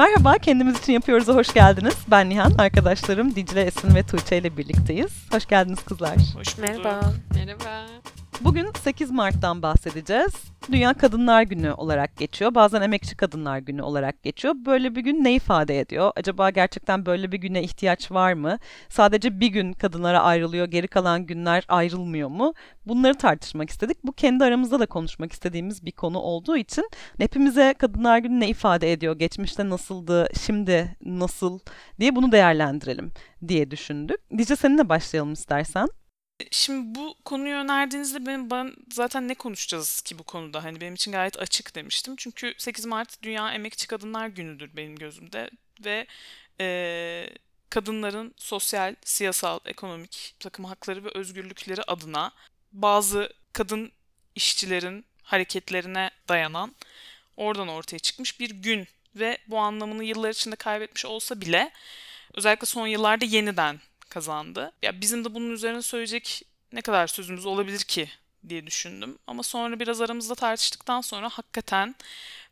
Merhaba, kendimiz için yapıyoruz'a hoş geldiniz. Ben Nihan, arkadaşlarım Dicle, Esin ve Tuğçe ile birlikteyiz. Hoş geldiniz kızlar. Hoş bulduk. Merhaba. Merhaba. Bugün 8 Mart'tan bahsedeceğiz. Dünya Kadınlar Günü olarak geçiyor. Bazen Emekçi Kadınlar Günü olarak geçiyor. Böyle bir gün ne ifade ediyor? Acaba gerçekten böyle bir güne ihtiyaç var mı? Sadece bir gün kadınlara ayrılıyor, geri kalan günler ayrılmıyor mu? Bunları tartışmak istedik. Bu kendi aramızda da konuşmak istediğimiz bir konu olduğu için hepimize Kadınlar Günü ne ifade ediyor? Geçmişte nasıldı, şimdi nasıl diye bunu değerlendirelim diye düşündük. Dice seninle başlayalım istersen. Şimdi bu konuyu önerdiğinizde benim ben zaten ne konuşacağız ki bu konuda? Hani benim için gayet açık demiştim. Çünkü 8 Mart Dünya Emekçi Kadınlar Günü'dür benim gözümde ve eee, kadınların sosyal, siyasal, ekonomik takım hakları ve özgürlükleri adına bazı kadın işçilerin hareketlerine dayanan oradan ortaya çıkmış bir gün ve bu anlamını yıllar içinde kaybetmiş olsa bile özellikle son yıllarda yeniden kazandı. Ya bizim de bunun üzerine söyleyecek ne kadar sözümüz olabilir ki diye düşündüm. Ama sonra biraz aramızda tartıştıktan sonra hakikaten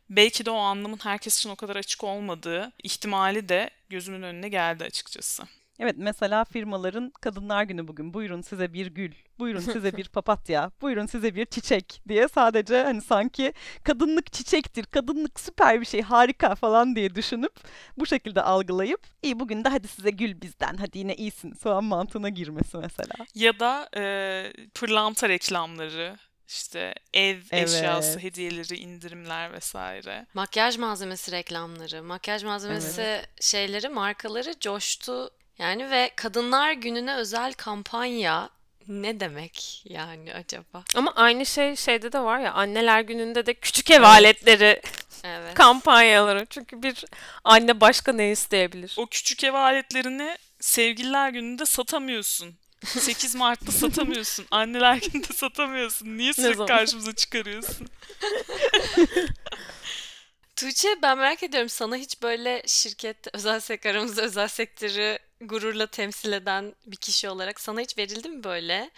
belki de o anlamın herkes için o kadar açık olmadığı ihtimali de gözümün önüne geldi açıkçası. Evet mesela firmaların Kadınlar Günü bugün buyurun size bir gül, buyurun size bir papatya, buyurun size bir çiçek diye sadece hani sanki kadınlık çiçektir, kadınlık süper bir şey, harika falan diye düşünüp bu şekilde algılayıp iyi bugün de hadi size gül bizden, hadi yine iyisin soğan mantığına girmesi mesela. Ya da e, pırlanta reklamları, işte ev eşyası Evet. hediyeleri, indirimler vesaire. Makyaj malzemesi reklamları, makyaj malzemesi şeyleri, markaları coştu. Yani ve Kadınlar Günü'ne özel kampanya ne demek yani acaba? Ama aynı şey şeyde de var ya anneler gününde de küçük ev aletleri Evet. kampanyaları. Çünkü bir anne başka ne isteyebilir? O küçük ev aletlerini sevgililer gününde satamıyorsun. 8 Mart'ta satamıyorsun. Anneler gününde satamıyorsun. Niye sürekli karşımıza çıkarıyorsun? Tuğçe ben merak ediyorum sana hiç böyle şirket, özel sektör, aramızda özel sektörü gururla temsil eden bir kişi olarak sana hiç verildi mi böyle?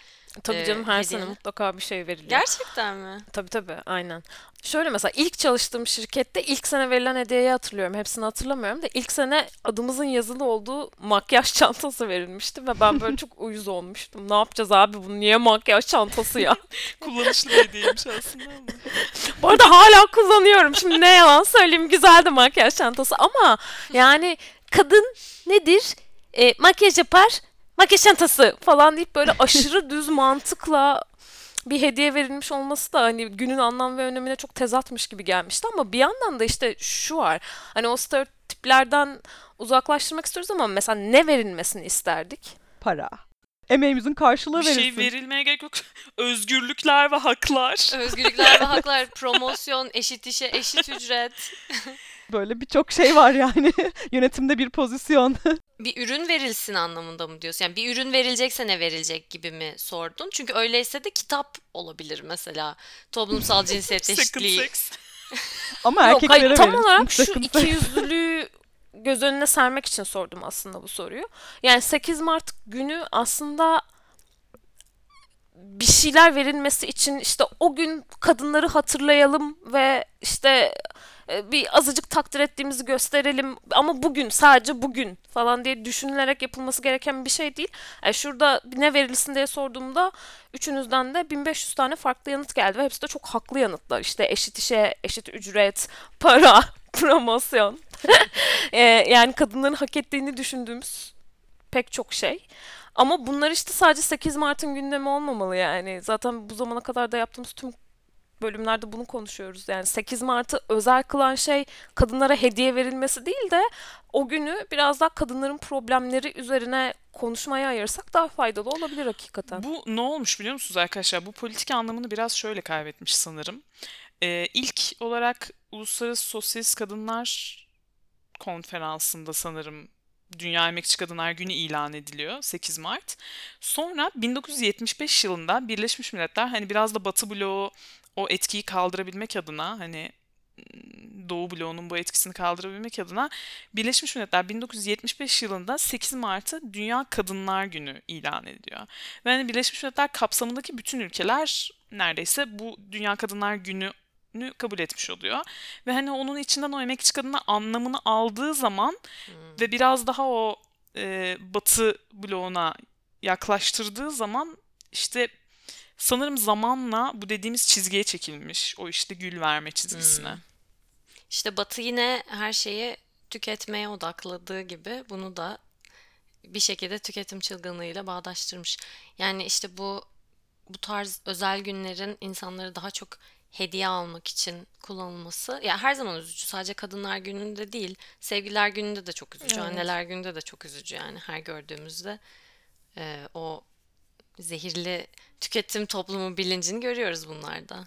Tabii Ee, canım her sene mutlaka bir şey veriliyor. Gerçekten mi? Tabii tabii aynen. Şöyle mesela ilk çalıştığım şirkette ilk sene verilen hediyeyi hatırlıyorum. Hepsini hatırlamıyorum da ilk sene adımızın yazılı olduğu makyaj çantası verilmişti ve ben böyle çok uyuz olmuştum. Ne yapacağız abi bu niye makyaj çantası ya? Kullanışlı bir hediyeymiş aslında ama. Bu arada hala kullanıyorum. Şimdi ne yalan söyleyeyim güzeldi makyaj çantası ama yani kadın nedir? E, makyaj yapar, makyaj çantası falan deyip böyle aşırı düz mantıkla bir hediye verilmiş olması da hani günün anlam ve önemine çok tezatmış gibi gelmişti ama bir yandan da işte şu var. Hani o stereotiplerden uzaklaştırmak istiyoruz ama mesela ne verilmesini isterdik? Para. Emeğimizin karşılığı Bir verilsin. şey verilmeye gerek yok. Özgürlükler ve haklar. Özgürlükler ve haklar, promosyon, eşit işe eşit ücret. Böyle birçok şey var yani. Yönetimde bir pozisyon. Bir ürün verilsin anlamında mı diyorsun? Yani bir ürün verilecekse ne verilecek gibi mi sordun? Çünkü öyleyse de kitap olabilir mesela. Toplumsal cinsiyet eşitliği. Ama Yok, erkeklere hayır, tam olarak şu ikiyüzlülüğü göz önüne sermek için sordum aslında bu soruyu. Yani 8 Mart günü aslında bir şeyler verilmesi için işte o gün kadınları hatırlayalım ve işte bir azıcık takdir ettiğimizi gösterelim ama bugün sadece bugün falan diye düşünülerek yapılması gereken bir şey değil. Yani şurada ne verilsin diye sorduğumda üçünüzden de 1500 tane farklı yanıt geldi ve hepsi de çok haklı yanıtlar. İşte eşit işe, eşit ücret, para, promosyon. E, yani kadınların hak ettiğini düşündüğümüz pek çok şey. Ama bunlar işte sadece 8 Mart'ın gündemi olmamalı yani. Zaten bu zamana kadar da yaptığımız tüm bölümlerde bunu konuşuyoruz. Yani 8 Mart'ı özel kılan şey kadınlara hediye verilmesi değil de o günü biraz daha kadınların problemleri üzerine konuşmaya ayırsak daha faydalı olabilir hakikaten. Bu ne olmuş biliyor musunuz arkadaşlar? Bu politik anlamını biraz şöyle kaybetmiş sanırım. Ee, ilk olarak Uluslararası Sosyalist Kadınlar Konferansı'nda sanırım Dünya Emekçi Kadınlar Günü ilan ediliyor 8 Mart. Sonra 1975 yılında Birleşmiş Milletler hani biraz da Batı bloğu o etkiyi kaldırabilmek adına hani Doğu bloğunun bu etkisini kaldırabilmek adına Birleşmiş Milletler 1975 yılında 8 Mart'ı Dünya Kadınlar Günü ilan ediyor. Ve hani Birleşmiş Milletler kapsamındaki bütün ülkeler neredeyse bu Dünya Kadınlar Günü günü kabul etmiş oluyor. Ve hani onun içinden o emekçi kadına anlamını aldığı zaman ve biraz daha o e, batı bloğuna yaklaştırdığı zaman işte sanırım zamanla bu dediğimiz çizgiye çekilmiş. O işte gül verme çizgisine. Hmm. İşte Batı yine her şeyi tüketmeye odakladığı gibi bunu da bir şekilde tüketim çılgınlığıyla bağdaştırmış. Yani işte bu bu tarz özel günlerin insanları daha çok hediye almak için kullanılması ya her zaman üzücü. Sadece Kadınlar Günü'nde değil, Sevgililer Günü'nde de çok üzücü, Evet. Anneler Günü'nde de çok üzücü yani her gördüğümüzde e, o zehirli tüketim toplumu bilincini görüyoruz bunlarda.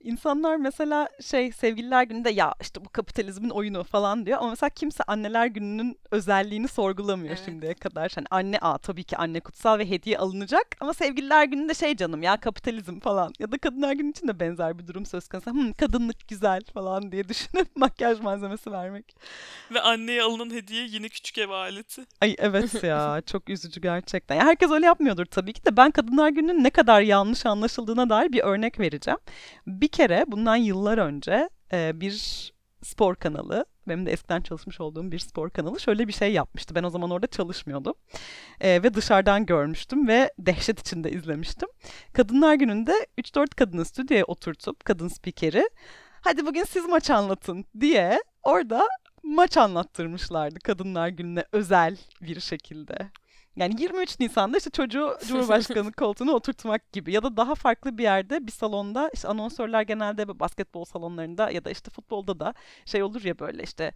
İnsanlar mesela şey sevgililer gününde ya işte bu kapitalizmin oyunu falan diyor ama mesela kimse anneler gününün özelliğini sorgulamıyor Evet. şimdiye kadar. Hani anne a tabii ki anne kutsal ve hediye alınacak ama sevgililer gününde şey canım ya kapitalizm falan ya da kadınlar günü için de benzer bir durum söz konusu. Hmm, kadınlık güzel falan diye düşünüp makyaj malzemesi vermek. Ve anneye alınan hediye yine küçük ev aleti. Ay evet ya çok üzücü gerçekten. Ya herkes öyle yapmıyordur tabii ki de ben Kadınlar Günü'nün ne kadar yanlış anlaşıldığına dair bir örnek vereceğim. Bir kere bundan yıllar önce e, bir spor kanalı, benim de eskiden çalışmış olduğum bir spor kanalı şöyle bir şey yapmıştı. Ben o zaman orada çalışmıyordum. E, ve dışarıdan görmüştüm ve dehşet içinde izlemiştim. Kadınlar Günü'nde 3-4 kadını stüdyoya oturtup kadın spikeri hadi bugün siz maç anlatın diye orada maç anlattırmışlardı Kadınlar Günü'ne özel bir şekilde. Yani 23 Nisan'da işte çocuğu Cumhurbaşkanı koltuğuna oturtmak gibi ya da daha farklı bir yerde bir salonda işte anonsörler genelde basketbol salonlarında ya da işte futbolda da şey olur ya böyle işte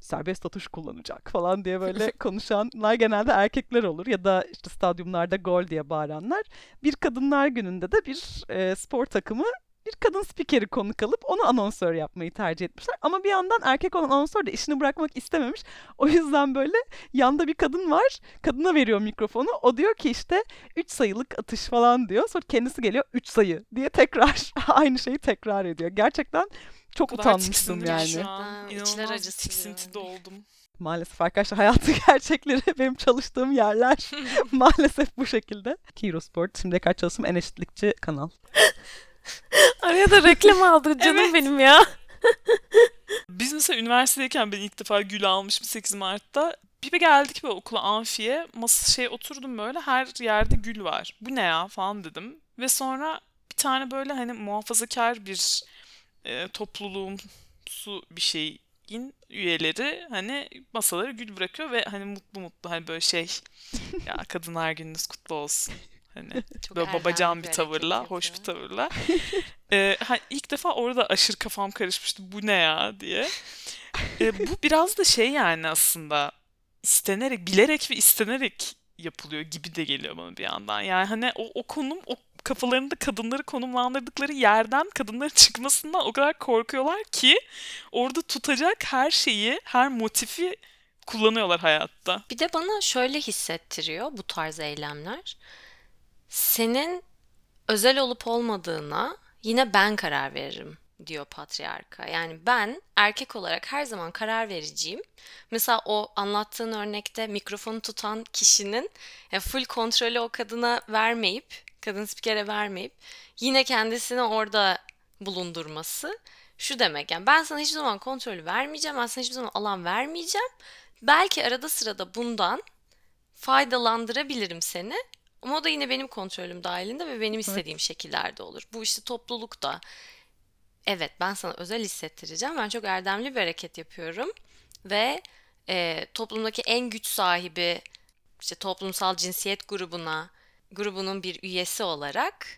serbest atış kullanacak falan diye böyle konuşanlar genelde erkekler olur ya da işte stadyumlarda gol diye bağıranlar. Bir kadınlar gününde de bir e, spor takımı bir kadın spikeri konuk alıp onu anonsör yapmayı tercih etmişler. Ama bir yandan erkek olan anonsör de işini bırakmak istememiş. O yüzden böyle yanda bir kadın var. Kadına veriyor mikrofonu. O diyor ki işte 3 sayılık atış falan diyor. Sonra kendisi geliyor 3 sayı diye tekrar aynı şeyi tekrar ediyor. Gerçekten çok utanmıştım yani. şu an. İçler acısı tiksintide yani. oldum. Maalesef arkadaşlar hayatın gerçekleri benim çalıştığım yerler maalesef bu şekilde. Kiro Sport şimdiye kadar çalıştığım en eşitlikçi kanal. Araya da reklam aldı canım Evet. benim ya. Biz mesela üniversitedeyken ben ilk defa gül almışım 8 Mart'ta. Bir geldik böyle okula amfiye. Masa şey oturdum böyle her yerde gül var. Bu ne ya falan dedim. Ve sonra bir tane böyle hani muhafazakar bir e, topluluğumsu bir şeyin üyeleri hani masalara gül bırakıyor ve hani mutlu mutlu hani böyle şey ya kadınlar gününüz kutlu olsun. Hani Çok böyle babacan bir tavırla, hoş bir tavırla. Ee, ha, ilk defa orada aşırı kafam karışmıştı. Bu ne ya diye. Ee, bu biraz da şey yani aslında istenerek, bilerek ve istenerek yapılıyor gibi de geliyor bana bir yandan. Yani hani o, o konum, o kafalarında kadınları konumlandırdıkları yerden kadınların çıkmasından o kadar korkuyorlar ki orada tutacak her şeyi, her motifi kullanıyorlar hayatta. Bir de bana şöyle hissettiriyor bu tarz eylemler. Senin özel olup olmadığına yine ben karar veririm diyor patriarka. Yani ben erkek olarak her zaman karar vericiyim. Mesela o anlattığın örnekte mikrofonu tutan kişinin full kontrolü o kadına vermeyip, kadın spikere vermeyip yine kendisini orada bulundurması şu demek. Yani ben sana hiçbir zaman kontrolü vermeyeceğim, ben sana hiçbir zaman alan vermeyeceğim. Belki arada sırada bundan faydalandırabilirim seni. Ama o da yine benim kontrolüm dahilinde ve benim istediğim şekillerde olur. Bu işte toplulukta. Evet ben sana özel hissettireceğim. Ben çok erdemli bir hareket yapıyorum. Ve e, toplumdaki en güç sahibi işte toplumsal cinsiyet grubuna grubunun bir üyesi olarak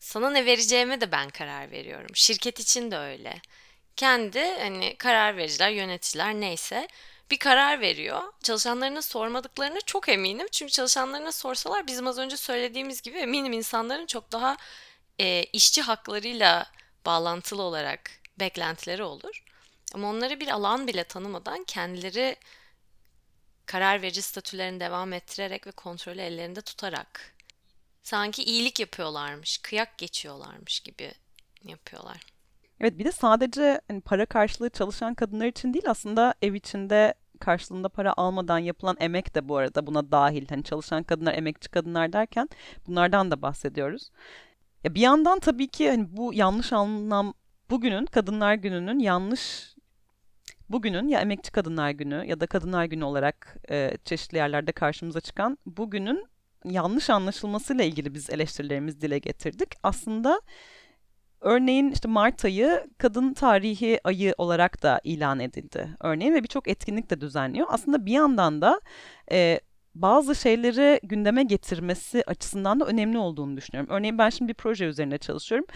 sana ne vereceğime de ben karar veriyorum. Şirket için de öyle. Kendi hani karar vericiler, yöneticiler neyse bir karar veriyor. Çalışanlarına sormadıklarına çok eminim. Çünkü çalışanlarına sorsalar bizim az önce söylediğimiz gibi eminim insanların çok daha e, işçi haklarıyla bağlantılı olarak beklentileri olur. Ama onları bir alan bile tanımadan kendileri karar verici statülerini devam ettirerek ve kontrolü ellerinde tutarak sanki iyilik yapıyorlarmış, kıyak geçiyorlarmış gibi yapıyorlar. Evet bir de sadece hani para karşılığı çalışan kadınlar için değil aslında ev içinde karşılığında para almadan yapılan emek de bu arada buna dahil. Hani çalışan kadınlar, emekçi kadınlar derken bunlardan da bahsediyoruz. Ya bir yandan tabii ki hani bu yanlış anlam bugünün Kadınlar Günü'nün yanlış bugünün ya Emekçi Kadınlar Günü ya da Kadınlar Günü olarak e, çeşitli yerlerde karşımıza çıkan bugünün yanlış anlaşılmasıyla ilgili biz eleştirilerimizi dile getirdik. Aslında örneğin işte Mart ayı kadın tarihi ayı olarak da ilan edildi. Örneğin ve birçok etkinlik de düzenliyor. Aslında bir yandan da e, bazı şeyleri gündeme getirmesi açısından da önemli olduğunu düşünüyorum. Örneğin ben şimdi bir proje üzerinde çalışıyorum.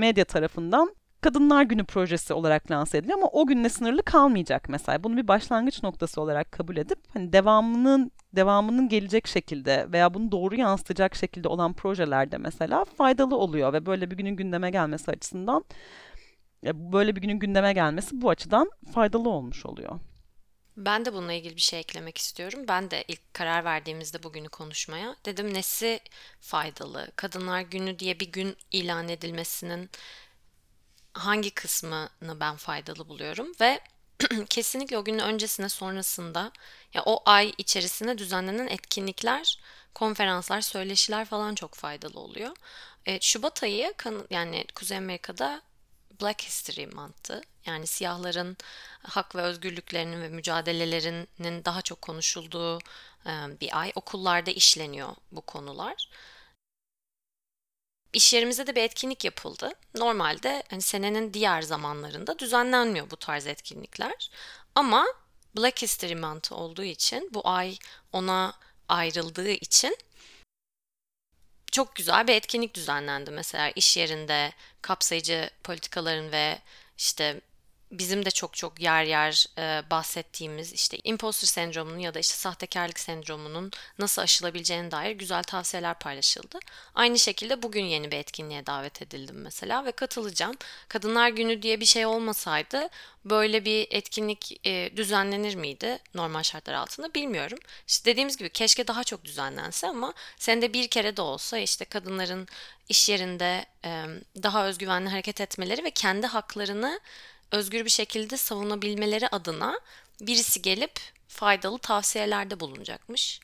Medya tarafından Kadınlar Günü projesi olarak lanse ediliyor ama o günle sınırlı kalmayacak mesela. Bunu bir başlangıç noktası olarak kabul edip hani devamının devamının gelecek şekilde veya bunu doğru yansıtacak şekilde olan projelerde mesela faydalı oluyor ve böyle bir günün gündeme gelmesi açısından böyle bir günün gündeme gelmesi bu açıdan faydalı olmuş oluyor. Ben de bununla ilgili bir şey eklemek istiyorum. Ben de ilk karar verdiğimizde bugünü konuşmaya dedim nesi faydalı? Kadınlar Günü diye bir gün ilan edilmesinin hangi kısmını ben faydalı buluyorum ve kesinlikle o günün öncesine sonrasında ya o ay içerisinde düzenlenen etkinlikler, konferanslar, söyleşiler falan çok faydalı oluyor. E, Şubat ayı yani Kuzey Amerika'da Black History Month'tı. Yani siyahların hak ve özgürlüklerinin ve mücadelelerinin daha çok konuşulduğu bir ay. Okullarda işleniyor bu konular. İş yerimizde de bir etkinlik yapıldı. Normalde hani senenin diğer zamanlarında düzenlenmiyor bu tarz etkinlikler. Ama Black History Month olduğu için bu ay ona ayrıldığı için çok güzel bir etkinlik düzenlendi mesela iş yerinde kapsayıcı politikaların ve işte bizim de çok çok yer yer e, bahsettiğimiz işte imposter sendromunun ya da işte sahtekarlık sendromunun nasıl aşılabileceğine dair güzel tavsiyeler paylaşıldı. Aynı şekilde bugün yeni bir etkinliğe davet edildim mesela ve katılacağım. Kadınlar Günü diye bir şey olmasaydı böyle bir etkinlik e, düzenlenir miydi normal şartlar altında bilmiyorum. İşte dediğimiz gibi keşke daha çok düzenlense ama senede bir kere de olsa işte kadınların iş yerinde e, daha özgüvenli hareket etmeleri ve kendi haklarını özgür bir şekilde savunabilmeleri adına birisi gelip faydalı tavsiyelerde bulunacakmış.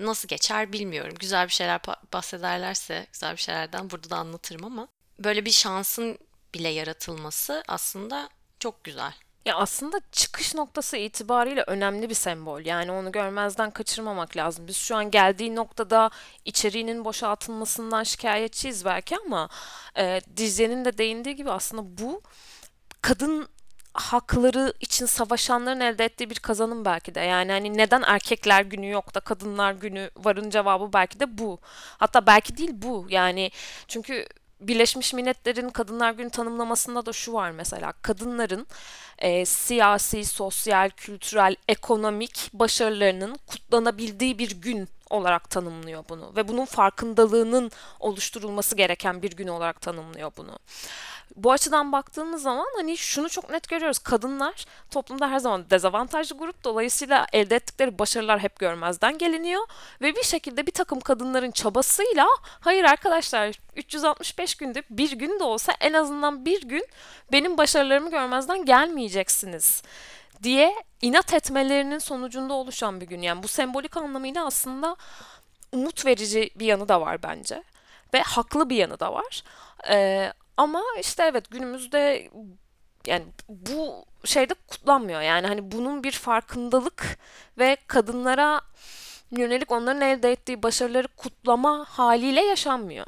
Nasıl geçer bilmiyorum. Güzel bir şeyler bahsederlerse güzel bir şeylerden burada da anlatırım ama böyle bir şansın bile yaratılması aslında çok güzel. Ya aslında çıkış noktası itibariyle önemli bir sembol. Yani onu görmezden kaçırmamak lazım. Biz şu an geldiği noktada içeriğinin boşaltılmasından şikayetçiyiz belki ama e, Dizye'nin de değindiği gibi aslında bu kadın hakları için savaşanların elde ettiği bir kazanım belki de. Yani hani neden erkekler günü yok da kadınlar günü varın cevabı belki de bu. Hatta belki değil bu. Yani çünkü Birleşmiş Milletler'in Kadınlar Günü tanımlamasında da şu var mesela. Kadınların e, siyasi, sosyal, kültürel, ekonomik başarılarının kutlanabildiği bir gün olarak tanımlıyor bunu ve bunun farkındalığının oluşturulması gereken bir gün olarak tanımlıyor bunu bu açıdan baktığımız zaman hani şunu çok net görüyoruz. Kadınlar toplumda her zaman dezavantajlı grup. Dolayısıyla elde ettikleri başarılar hep görmezden geliniyor. Ve bir şekilde bir takım kadınların çabasıyla hayır arkadaşlar 365 günde bir gün de olsa en azından bir gün benim başarılarımı görmezden gelmeyeceksiniz diye inat etmelerinin sonucunda oluşan bir gün. Yani bu sembolik anlamıyla aslında umut verici bir yanı da var bence. Ve haklı bir yanı da var. Ee, ama işte evet günümüzde yani bu şeyde kutlanmıyor. Yani hani bunun bir farkındalık ve kadınlara yönelik onların elde ettiği başarıları kutlama haliyle yaşanmıyor.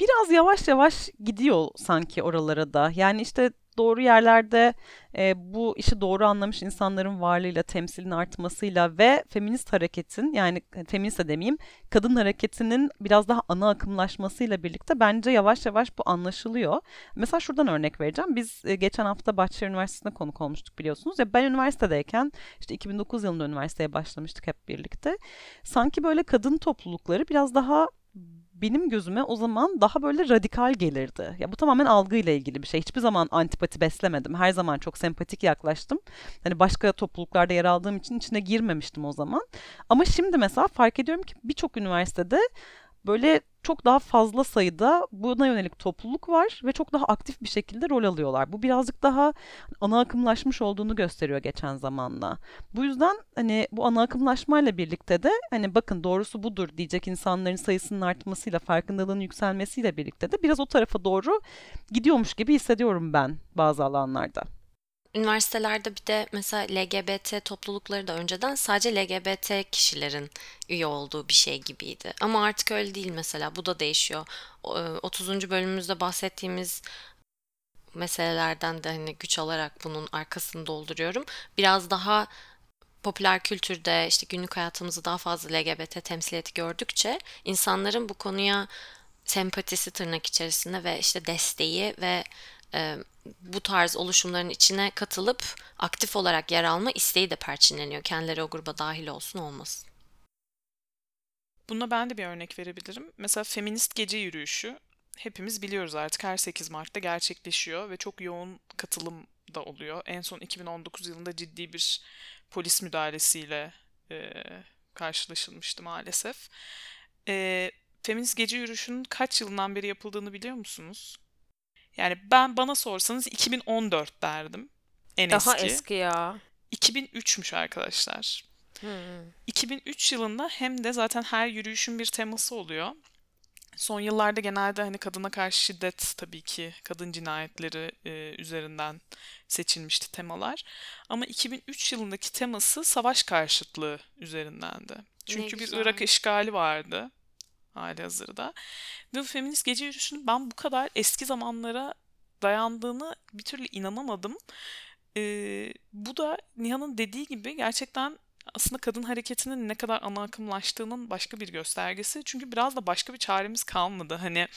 Biraz yavaş yavaş gidiyor sanki oralara da. Yani işte doğru yerlerde e, bu işi doğru anlamış insanların varlığıyla, temsilin artmasıyla ve feminist hareketin yani feminist de demeyeyim, kadın hareketinin biraz daha ana akımlaşmasıyla birlikte bence yavaş yavaş bu anlaşılıyor. Mesela şuradan örnek vereceğim. Biz e, geçen hafta Bahçeşehir Üniversitesi'nde konuk olmuştuk biliyorsunuz. Ya ben üniversitedeyken işte 2009 yılında üniversiteye başlamıştık hep birlikte. Sanki böyle kadın toplulukları biraz daha benim gözüme o zaman daha böyle radikal gelirdi. Ya bu tamamen algıyla ilgili bir şey. Hiçbir zaman antipati beslemedim. Her zaman çok sempatik yaklaştım. Hani başka topluluklarda yer aldığım için içine girmemiştim o zaman. Ama şimdi mesela fark ediyorum ki birçok üniversitede böyle çok daha fazla sayıda buna yönelik topluluk var ve çok daha aktif bir şekilde rol alıyorlar. Bu birazcık daha ana akımlaşmış olduğunu gösteriyor geçen zamanla. Bu yüzden hani bu ana akımlaşmayla birlikte de hani bakın doğrusu budur diyecek insanların sayısının artmasıyla, farkındalığın yükselmesiyle birlikte de biraz o tarafa doğru gidiyormuş gibi hissediyorum ben bazı alanlarda. Üniversitelerde bir de mesela LGBT toplulukları da önceden sadece LGBT kişilerin üye olduğu bir şey gibiydi. Ama artık öyle değil mesela. Bu da değişiyor. O, e, 30. bölümümüzde bahsettiğimiz meselelerden de hani güç alarak bunun arkasını dolduruyorum. Biraz daha popüler kültürde işte günlük hayatımızı daha fazla LGBT temsiliyeti gördükçe insanların bu konuya sempatisi tırnak içerisinde ve işte desteği ve e, bu tarz oluşumların içine katılıp aktif olarak yer alma isteği de perçinleniyor. Kendileri o gruba dahil olsun olmasın. Buna ben de bir örnek verebilirim. Mesela feminist gece yürüyüşü hepimiz biliyoruz artık her 8 Mart'ta gerçekleşiyor ve çok yoğun katılım da oluyor. En son 2019 yılında ciddi bir polis müdahalesiyle e, karşılaşılmıştı maalesef. E, feminist gece yürüyüşünün kaç yılından beri yapıldığını biliyor musunuz? Yani ben bana sorsanız 2014 derdim. En Daha eski. eski ya. 2003'müş arkadaşlar. Hmm. 2003 yılında hem de zaten her yürüyüşün bir teması oluyor. Son yıllarda genelde hani kadına karşı şiddet tabii ki kadın cinayetleri e, üzerinden seçilmişti temalar. Ama 2003 yılındaki teması savaş karşıtlığı üzerindendi. Çünkü bir. Irak işgali vardı hali hazırda. Bu feminist gece yürüyüşünün ben bu kadar eski zamanlara dayandığını bir türlü inanamadım. Ee, bu da Nihan'ın dediği gibi gerçekten aslında kadın hareketinin ne kadar ana akımlaştığının başka bir göstergesi. Çünkü biraz da başka bir çaremiz kalmadı. Hani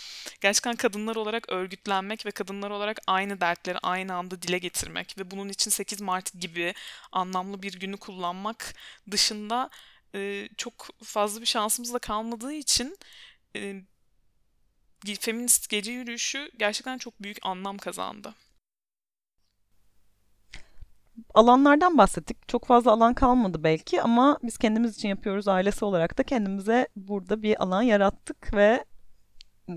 gerçekten kadınlar olarak örgütlenmek ve kadınlar olarak aynı dertleri aynı anda dile getirmek ve bunun için 8 Mart gibi anlamlı bir günü kullanmak dışında e, çok fazla bir şansımız da kalmadığı için e, feminist gece yürüyüşü gerçekten çok büyük anlam kazandı. alanlardan bahsettik. Çok fazla alan kalmadı belki ama biz kendimiz için yapıyoruz. Ailesi olarak da kendimize burada bir alan yarattık ve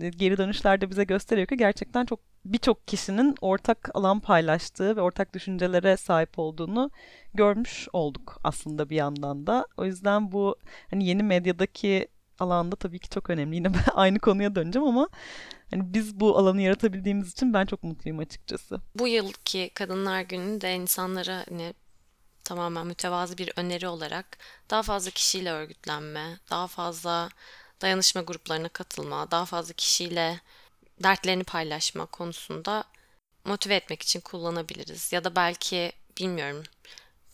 geri dönüşlerde bize gösteriyor ki gerçekten çok birçok kişinin ortak alan paylaştığı ve ortak düşüncelere sahip olduğunu görmüş olduk aslında bir yandan da. O yüzden bu hani yeni medyadaki alanda tabii ki çok önemli. Yine ben aynı konuya döneceğim ama hani biz bu alanı yaratabildiğimiz için ben çok mutluyum açıkçası. Bu yılki Kadınlar Günü'nü de insanlara hani tamamen mütevazı bir öneri olarak daha fazla kişiyle örgütlenme, daha fazla dayanışma gruplarına katılma, daha fazla kişiyle dertlerini paylaşma konusunda motive etmek için kullanabiliriz. Ya da belki bilmiyorum.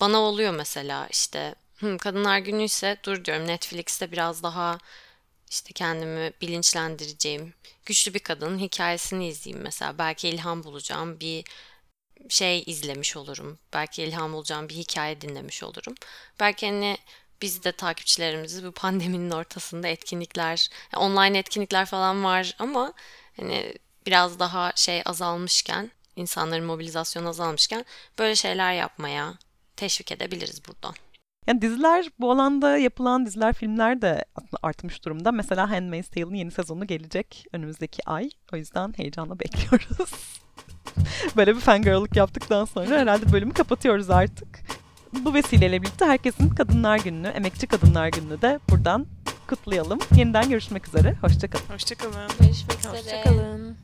Bana oluyor mesela işte "Hı, Kadınlar Günü ise dur diyorum Netflix'te biraz daha işte kendimi bilinçlendireceğim güçlü bir kadının hikayesini izleyeyim mesela. Belki ilham bulacağım bir şey izlemiş olurum. Belki ilham bulacağım bir hikaye dinlemiş olurum. Belki hani biz de takipçilerimizi bu pandeminin ortasında etkinlikler, online etkinlikler falan var ama hani biraz daha şey azalmışken, insanların mobilizasyonu azalmışken böyle şeyler yapmaya teşvik edebiliriz buradan. Yani diziler bu alanda yapılan diziler, filmler de artmış durumda. Mesela Handmaid's Tale'ın yeni sezonu gelecek önümüzdeki ay. O yüzden heyecanla bekliyoruz. Böyle bir fangirl'lık yaptıktan sonra herhalde bölümü kapatıyoruz artık. Bu vesileyle birlikte herkesin Kadınlar Günü'nü, Emekçi Kadınlar Günü'nü de buradan kutlayalım. Yeniden görüşmek üzere. Hoşçakalın. Hoşçakalın. Görüşmek üzere. Hoşçakalın.